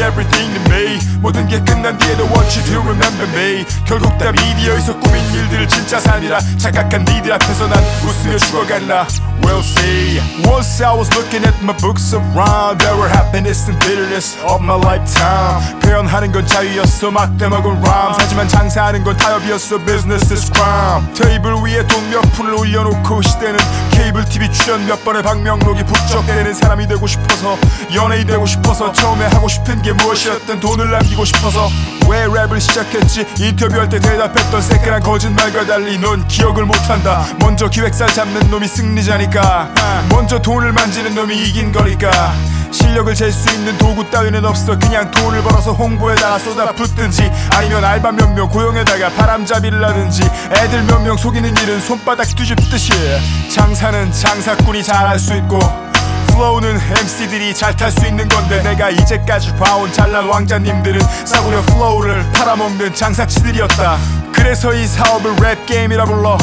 everything to me 모든 게 끝난 뒤에도 want you to remember me 결국 다 미디어에서 꾸민 일들 진짜 삶이라 착각한 니들 앞에서 난 웃으며 죽어갈라 We'll see Once I was looking at my books of rhyme There were happiness and bitterness of my lifetime 표현하는 건 자유였어 막대 먹은 rhymes 하지만 장사하는 건 타협이었어 business is crime 테이블 위에 돈 몇 푼을 올려놓고 시대는 케이블 TV 출연 몇 번의 박명록이 북적대는 사람이 되고 싶어서 연예인 되고 싶어서 처음에 하고 싶은 게 무엇이었든 돈을 남기고 싶어서 왜 랩을 시작했지? 인터뷰할 때 대답했던 새끼랑 거짓말과 달리. 넌 기억을 못한다. 먼저 기획사 잡는 놈이 승리자니까. 먼저 돈을 만지는 놈이 이긴 거니까. 실력을 잴 수 있는 도구 따위는 없어. 그냥 돈을 벌어서 홍보에다가 쏟아붓든지 아니면 알바 몇 명 고용에다가 바람잡이를 하든지 애들 몇 명 속이는 일은 손바닥 뒤집듯이. 장사는 장사꾼이 잘할 수 있고 flow는 MC들이 잘 탈 수 있는 건데 내가 이제까지 봐온 잘난 왕자님들은 싸구려 flow를 팔아먹는 장사치들이었다. 그래서 이 사업을 랩 게임이라 불러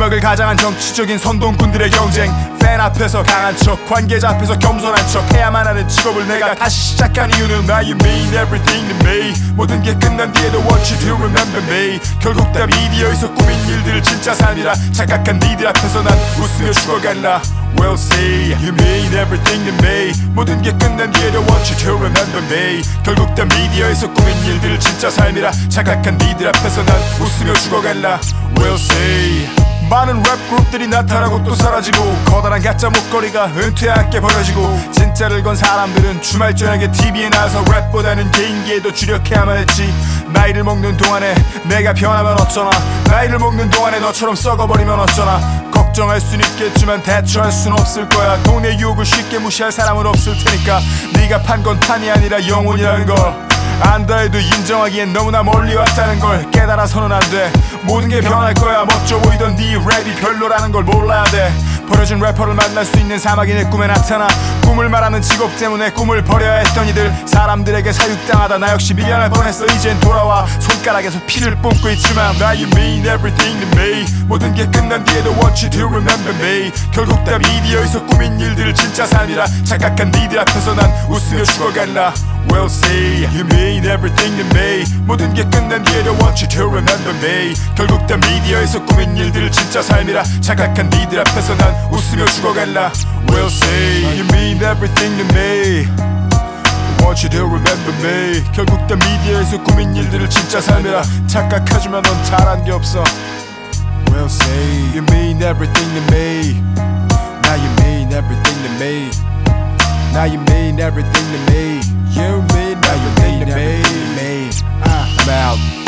음악을 가장한 정치적인 선동꾼들의 경쟁. 팬 앞에서 강한 척 관계자 앞에서 겸손한 척. 해야만 하는 직업을 내가 다시 시작한 이유는 나 you mean everything to me. 모든 게 끝난 뒤에도 want you to remember me. 결국 다 미디어에서 꾸민 일들 진짜 삶이라. 착각한 니들 앞에서 난 웃으며 죽어갈라 We'll see You mean everything to me. 모든 게 끝난 뒤에도 want you to remember me. 결국 다 미디어에서 꾸민 일들 진짜 삶이라. 착각한 니들 앞에서 난 웃으며 죽어갈라 We'll see 많은 랩 그룹들이 나타나고 또 사라지고 커다란 가짜 목걸이가 함께 버려지고 진짜를 건 사람들은 주말 저녁에 TV에 나와서 랩보다는 개인기에 더 주력해야만 했지. 나이를 먹는 동안에 내가 변하면 어쩌나? 나이를 먹는 동안에 너처럼 썩어버리면 어쩌나? 걱정할 순 있겠지만 대처할 순 없을 거야. 돈의 유혹을 쉽게 무시할 사람은 없을 테니까 네가 판 건 판이 아니라 영혼이라는 걸 안다 해도 인정하기엔 너무나 멀리 왔다는 걸 깨달아서는 안 돼. 모든 게 변할 거야. 멋져 보이던 네 랩이 별로라는 걸 몰라야 돼. 버려진 래퍼를 만날 수 있는 사막이 내 꿈에 나타나 꿈을 말하는 직업 때문에 꿈을 버려야 했던 이들. 사람들에게 사육당하다 나 역시 미련할 뻔했어. 이젠 돌아와 손가락에서 피를 뿜고 있지만 나 you mean everything to me. 모든 게 끝난 뒤에도 want you to remember me. 결국 다 미디어에서 꾸민 일들 진짜 삶이라 착각한 니들 앞에서 난 웃으며 죽어갈라. We'll see You mean everything to me. 모든 게 끝난 뒤에도 want you to remember me. 결국 다 미디어에서 꾸민 일들 진짜 삶이라 착각한 니들 앞에서 난 웃으며 죽어갈라. We'll see You mean everything to me want you to remember me 결국 다 미디어에서 꾸민 일들을 진짜 삶이라 착각하지만 넌 잘한 게 없어 We'll say you mean everything to me Now you mean everything to me Now you mean everything to me mean you mean everything to me I'm out